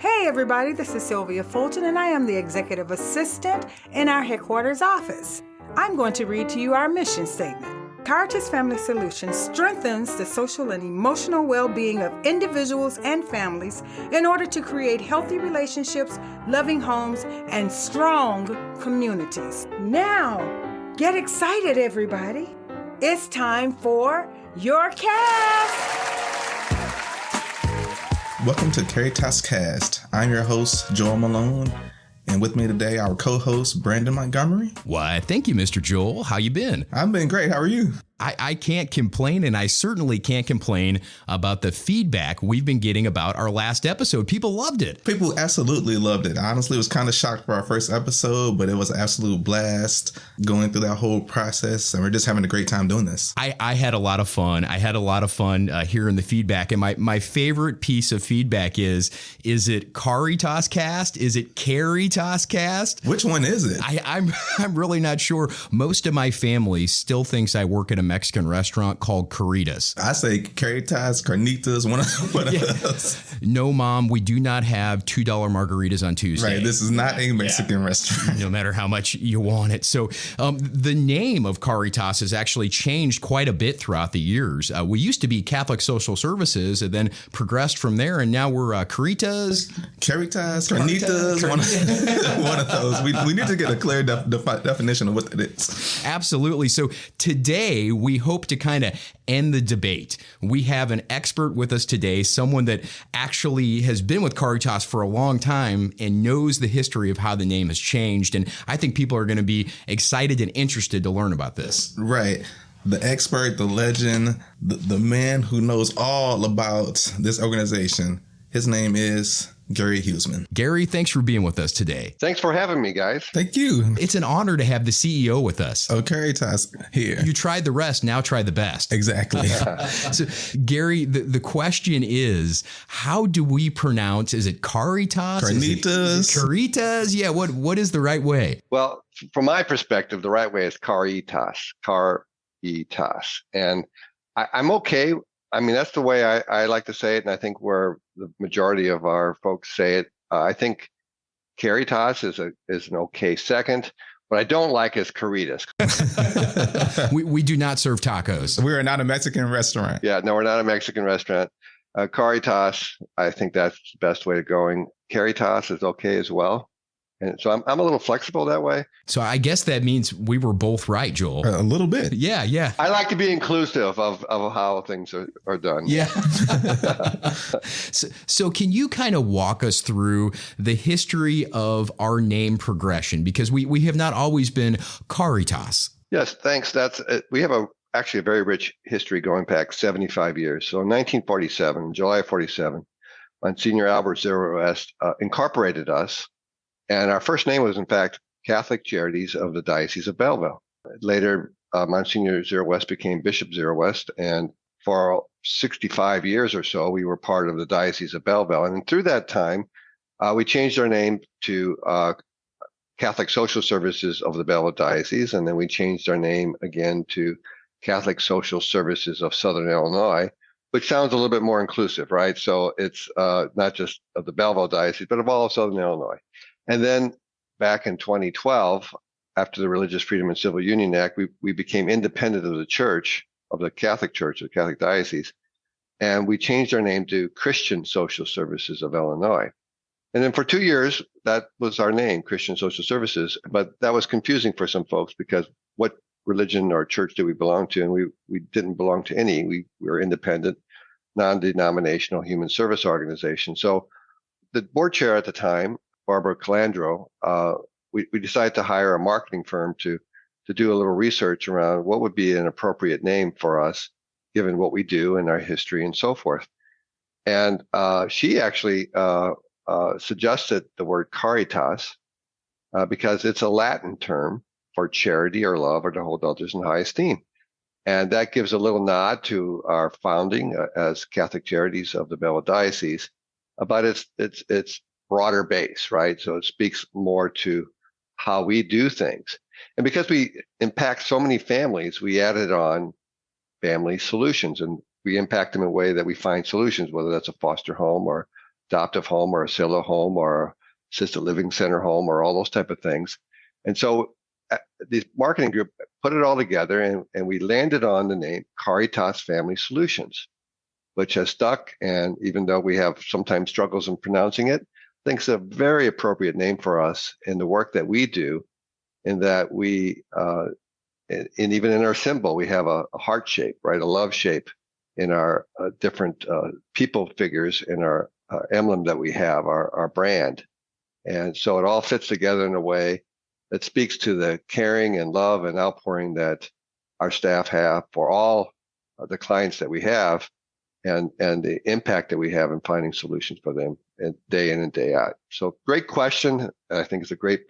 Hey, everybody, this is Sylvia Fulton, and I am the executive assistant in our headquarters office. I'm going to read to you our mission statement. Caritas Family Solutions strengthens the social and emotional well being of individuals and families in order to create healthy relationships, loving homes, and strong communities. Now, get excited, everybody. It's time for your cast. Welcome to Caritas Cast. I'm your host, Joel Malone, and with me today, our co-host, Brandon Montgomery. Why, thank you, Mr. Joel. How you been? I've been great. How are you? I, I can't complain, and I certainly can't complain about the feedback we've been getting about our last episode. People loved it. People absolutely loved it. Honestly, was kind of shocked for our first episode, but it was an absolute blast going through that whole process, and we're just having a great time doing this. I, I had a lot of fun. I had a lot of fun uh, hearing the feedback, and my, my favorite piece of feedback is: is it Caritas Cast? Is it Caritas Cast? Which one is it? I, I'm I'm really not sure. Most of my family still thinks I work at a Mexican restaurant called Caritas. I say Caritas, Carnitas, one of, one of Yeah. those. No, mom, we do not have two dollar margaritas on Tuesday. Right. This is not a Mexican restaurant. no matter how much you want it. So, um, the name of Caritas has actually changed quite a bit throughout the years. Uh, we used to be Catholic Social Services and then progressed from there, and now we're uh, Caritas. Caritas, Carnitas, one of, one of those. We, we need to get a clear def, defi- definition of what it is. Absolutely. So, today we hope to kind of end the debate. We have an expert with us today, someone that actually has been with Caritas for a long time and knows the history of how the name has changed. And I think people are going to be excited and interested to learn about this. Right. The expert, the legend, the, the man who knows all about this organization. His name is Gary Huseman. Gary, thanks for being with us today. Thanks for having me, guys. Thank you. It's an honor to have the CEO with us. Okay, Caritas here. You tried the rest, now try the best. Exactly. So, Gary, the, the question is, how do we pronounce? Is it Caritas? Is it- Caritas? Yeah. What What is the right way? Well, from my perspective, the right way is caritas, caritas. And I, I'm okay. I mean, that's the way I, I like to say it. And I think where the majority of our folks say it, uh, I think caritas is a is an okay second. What I don't like is caritas. we, we do not serve tacos. we are not a Mexican restaurant. Yeah, no, we're not a Mexican restaurant. Uh, caritas, I think that's the best way of going. Caritas is okay as well. And so I'm, I'm a little flexible that way. So I guess that means we were both right, Joel. A little bit. Yeah, yeah. I like to be inclusive of, of how things are, are done. Yeah. so, so, can you kind of walk us through the history of our name progression? Because we, we have not always been Caritas. Yes, thanks. That's uh, we have a actually a very rich history going back 75 years. So in 1947, July of 47, Monsignor Albert Zuroweste uh, incorporated us, and our first name was in fact Catholic Charities of the Diocese of Belleville. Later, uh, Monsignor Zuroweste became Bishop Zuroweste, and for 65 years or so, we were part of the Diocese of Belleville. And through that time, uh, we changed our name to uh, Catholic Social Services of the Belleville Diocese, and then we changed our name again to Catholic Social Services of Southern Illinois, which sounds a little bit more inclusive, right? So it's uh, not just of the Belleville Diocese, but of all of Southern Illinois. And then back in 2012, after the Religious Freedom and Civil Union Act, we, we became independent of the church, of the Catholic Church, the Catholic Diocese, and we changed our name to Christian Social Services of Illinois. And then for two years, that was our name, Christian Social Services. But that was confusing for some folks because what religion or church do we belong to? And we, we didn't belong to any. We, we were independent, non-denominational human service organization. So the board chair at the time, Barbara Calandro, uh, we, we decided to hire a marketing firm to, to do a little research around what would be an appropriate name for us, given what we do and our history and so forth. And uh, she actually uh, uh, suggested the word caritas uh, because it's a Latin term for charity or love or to hold others in high esteem. And that gives a little nod to our founding uh, as Catholic Charities of the Belleville Diocese, but it's it's it's broader base, right? So it speaks more to how we do things. And because we impact so many families, we added on family solutions and we impact them in a way that we find solutions, whether that's a foster home or adoptive home or a solo home or assisted living center home or all those type of things. And so uh, the marketing group put it all together and, and we landed on the name Caritas Family Solutions, which has stuck. And even though we have sometimes struggles in pronouncing it, I think it's a very appropriate name for us in the work that we do, in that we, uh, and, even in our symbol, we have a, a, heart shape, right? A love shape in our uh, different uh, people figures in our uh, emblem that we have, our, our brand. And so it all fits together in a way that speaks to the caring and love and outpouring that our staff have for all the clients that we have and and the impact that we have in finding solutions for them day in and day out. So great question. I think it's a great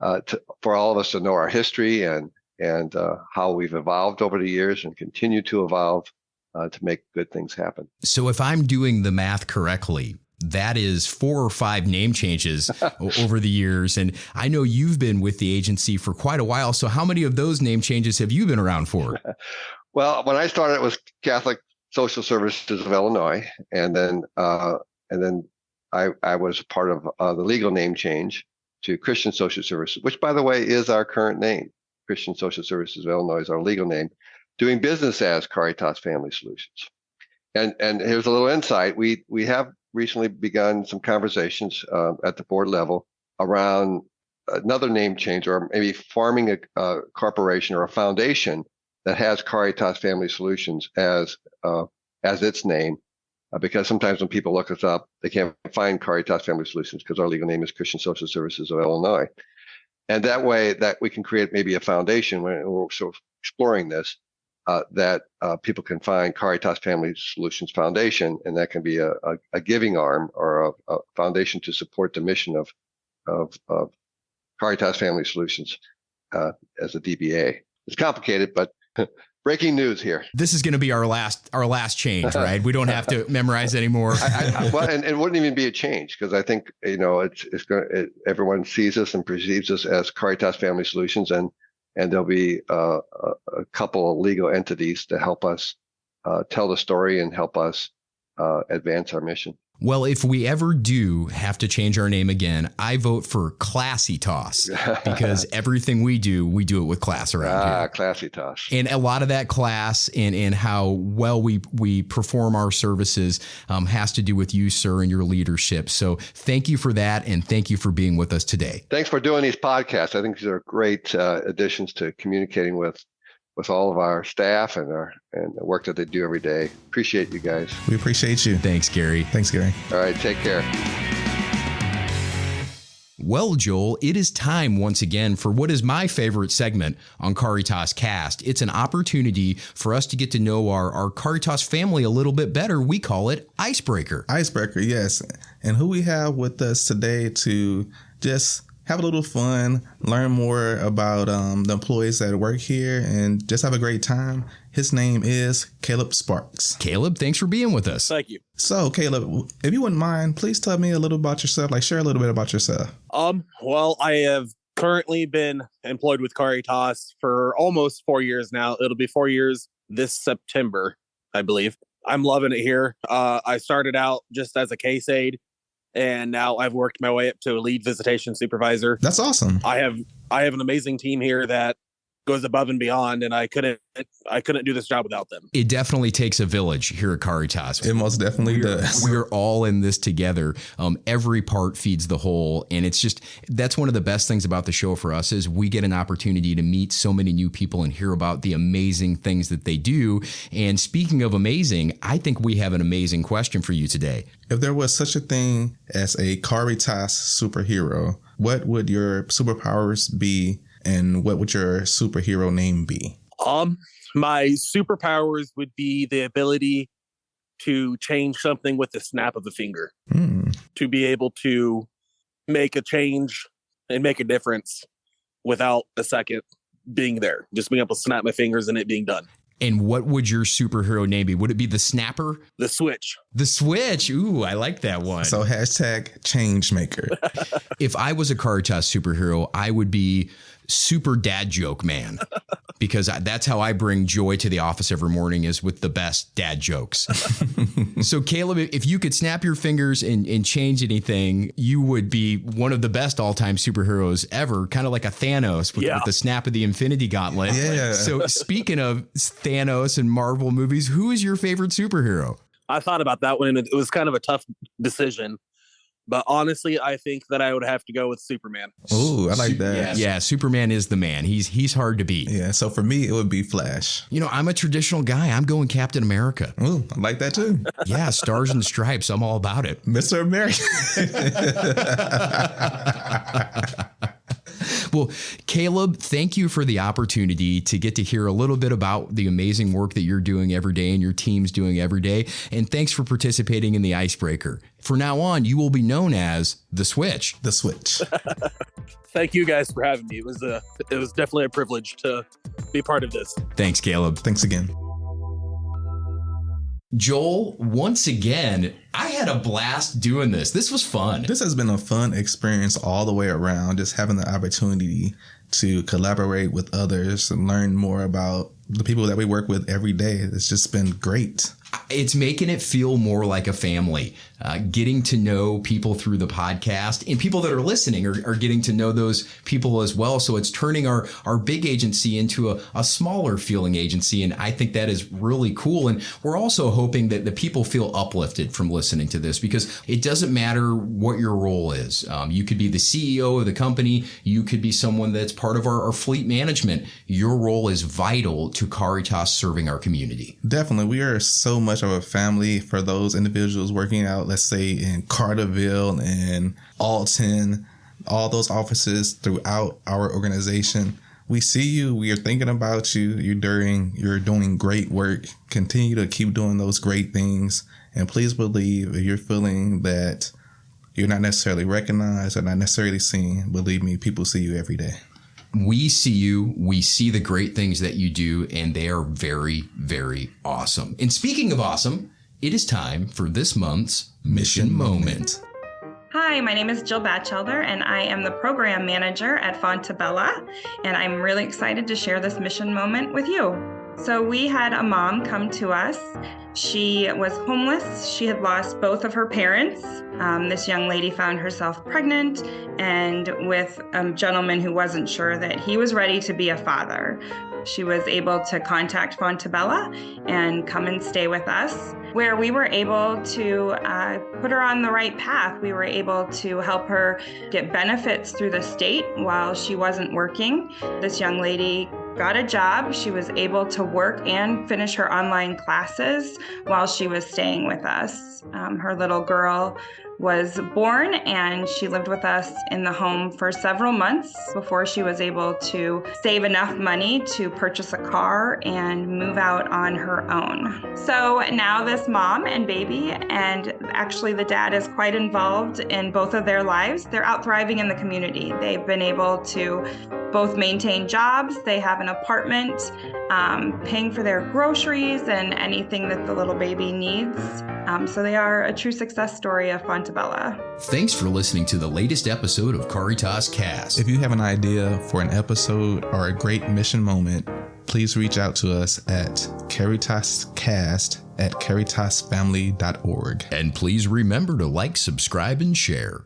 uh, to, for all of us to know our history and and uh, how we've evolved over the years and continue to evolve uh, to make good things happen. So if I'm doing the math correctly, that is four or five name changes over the years. And I know you've been with the agency for quite a while. So, how many of those name changes have you been around for? well, when I started, it was Catholic Social Services of Illinois, and then uh, and then I, I was part of uh, the legal name change to Christian Social Services, which, by the way, is our current name. Christian Social Services of Illinois is our legal name. Doing business as Caritas Family Solutions. And and here's a little insight. We we have recently begun some conversations uh, at the board level around another name change or maybe forming a, a corporation or a foundation that has Caritas Family Solutions as uh, as its name. Uh, because sometimes when people look us up, they can't find Caritas Family Solutions because our legal name is Christian Social Services of Illinois. And that way, that we can create maybe a foundation. When we're sort of exploring this uh, that uh, people can find Caritas Family Solutions Foundation, and that can be a, a, a giving arm or a, a, foundation to support the mission of of, of Caritas Family Solutions uh, as a DBA. It's complicated, but breaking news here. This is going to be our last our last change, right? we don't have to memorize anymore. I, I, well, and, and, it wouldn't even be a change because I think you know it's it's going it, everyone sees us and perceives us as Caritas Family Solutions, and and there'll be uh, a, a, couple of legal entities to help us uh, tell the story and help us uh, advance our mission. Well, if we ever do have to change our name again, I vote for Classy Toss because everything we do, we do it with class around ah, here. Toss, And a lot of that class and, and how well we, we perform our services um, has to do with you, sir, and your leadership. So thank you for that. And thank you for being with us today. Thanks for doing these podcasts. I think these are great uh, additions to communicating with with all of our staff and our and the work that they do every day. Appreciate you guys. We appreciate you. Thanks, Gary. Thanks, Gary. All right, take care. Well, Joel, it is time once again for what is my favorite segment on Caritas Cast. It's an opportunity for us to get to know our, our Caritas family a little bit better. We call it Icebreaker. Icebreaker, yes. And who we have with us today to just have a little fun, learn more about um, the employees that work here, and just have a great time. His name is Caleb Sparks. Caleb, thanks for being with us. Thank you. So, Caleb, if you wouldn't mind, please tell me a little about yourself. Like, share a little bit about yourself. Um. Well, I have currently been employed with Caritas for almost four years now. It'll be four years this September, I believe. I'm loving it here. Uh, I started out just as a case aide and now I've worked my way up to a lead visitation supervisor. That's awesome. I have I have an amazing team here that goes above and beyond and I couldn't I couldn't do this job without them. It definitely takes a village here at Caritas. It most definitely we're, does. We're all in this together. Um, every part feeds the whole and it's just that's one of the best things about the show for us is we get an opportunity to meet so many new people and hear about the amazing things that they do. And speaking of amazing, I think we have an amazing question for you today. If there was such a thing as a Caritas superhero, what would your superpowers be and what would your superhero name be? Um, my superpowers would be the ability to change something with the snap of a finger. Mm. To be able to make a change and make a difference without a second being there. Just being able to snap my fingers and it being done. And what would your superhero name be? Would it be the Snapper? The Switch. The Switch. Ooh, I like that one. So hashtag change maker. if I was a Caritas superhero, I would be super dad joke man. because that's how I bring joy to the office every morning is with the best dad jokes. so, Caleb, if you could snap your fingers and, and change anything, you would be one of the best all time superheroes ever, kind of like a Thanos with, Yeah. with the snap of the Infinity Gauntlet. Yeah. So, speaking of Thanos and Marvel movies, who is your favorite superhero? I thought about that one and it was kind of a tough decision. But honestly, I think that I would have to go with Superman. Ooh, I like that. Yeah, Superman is the man. He's he's hard to beat. Yeah, so for me, it would be Flash. You know, I'm a traditional guy. I'm going Captain America. Ooh, I like that too. Yeah, stars and stripes. I'm all about it. Mr. American. Well, Caleb, thank you for the opportunity to get to hear a little bit about the amazing work that you're doing every day and your team's doing every day. And thanks for participating in the icebreaker. For now on, you will be known as the Switch. the Switch. Thank you guys for having me. It was a it was definitely a privilege to be part of this. Thanks, Caleb. Thanks again. Joel, once again, I had a blast doing this. This was fun. This has been a fun experience all the way around, just having the opportunity to collaborate with others and learn more about the people that we work with every day. It's just been great. It's making it feel more like a family. Uh, getting to know people through the podcast and people that are listening are, are getting to know those people as well. So it's turning our, our big agency into a, a smaller feeling agency. And I think that is really cool. And we're also hoping that the people feel uplifted from listening to this because it doesn't matter what your role is. Um, you could be the CEO of the company. You could be someone that's part of our, our fleet management. Your role is vital to Caritas serving our community. Definitely. We are so much of a family for those individuals working out, let's say in Carterville and Alton, all those offices throughout our organization. We see you. We are thinking about you. You're doing you're doing great work. Continue to keep doing those great things. And please believe if you're feeling that you're not necessarily recognized or not necessarily seen, believe me, people see you every day. We see you, we see the great things that you do, and they are very, very awesome. And speaking of awesome, it is time for this month's Mission Moment. Hi, my name is Jill Batchelder, and I am the program manager at Fontabella. And I'm really excited to share this mission moment with you. So, we had a mom come to us. She was homeless. She had lost both of her parents. Um, this young lady found herself pregnant and with a gentleman who wasn't sure that he was ready to be a father. She was able to contact Fontabella and come and stay with us, where we were able to uh, put her on the right path. We were able to help her get benefits through the state while she wasn't working. This young lady got a job. She was able to work and finish her online classes while she was staying with us. Um, her little girl was born and she lived with us in the home for several months before she was able to save enough money to purchase a car and move out on her own. So now this mom and baby, and actually the dad is quite involved in both of their lives. They're out thriving in the community. They've been able to both maintain jobs, they have an apartment, um, paying for their groceries and anything that the little baby needs. Um, so they are a true success story of Fontabella. Thanks for listening to the latest episode of Caritas Cast. If you have an idea for an episode or a great mission moment, please reach out to us at CaritasCast at caritasfamily.org. and please remember to like, subscribe, and share.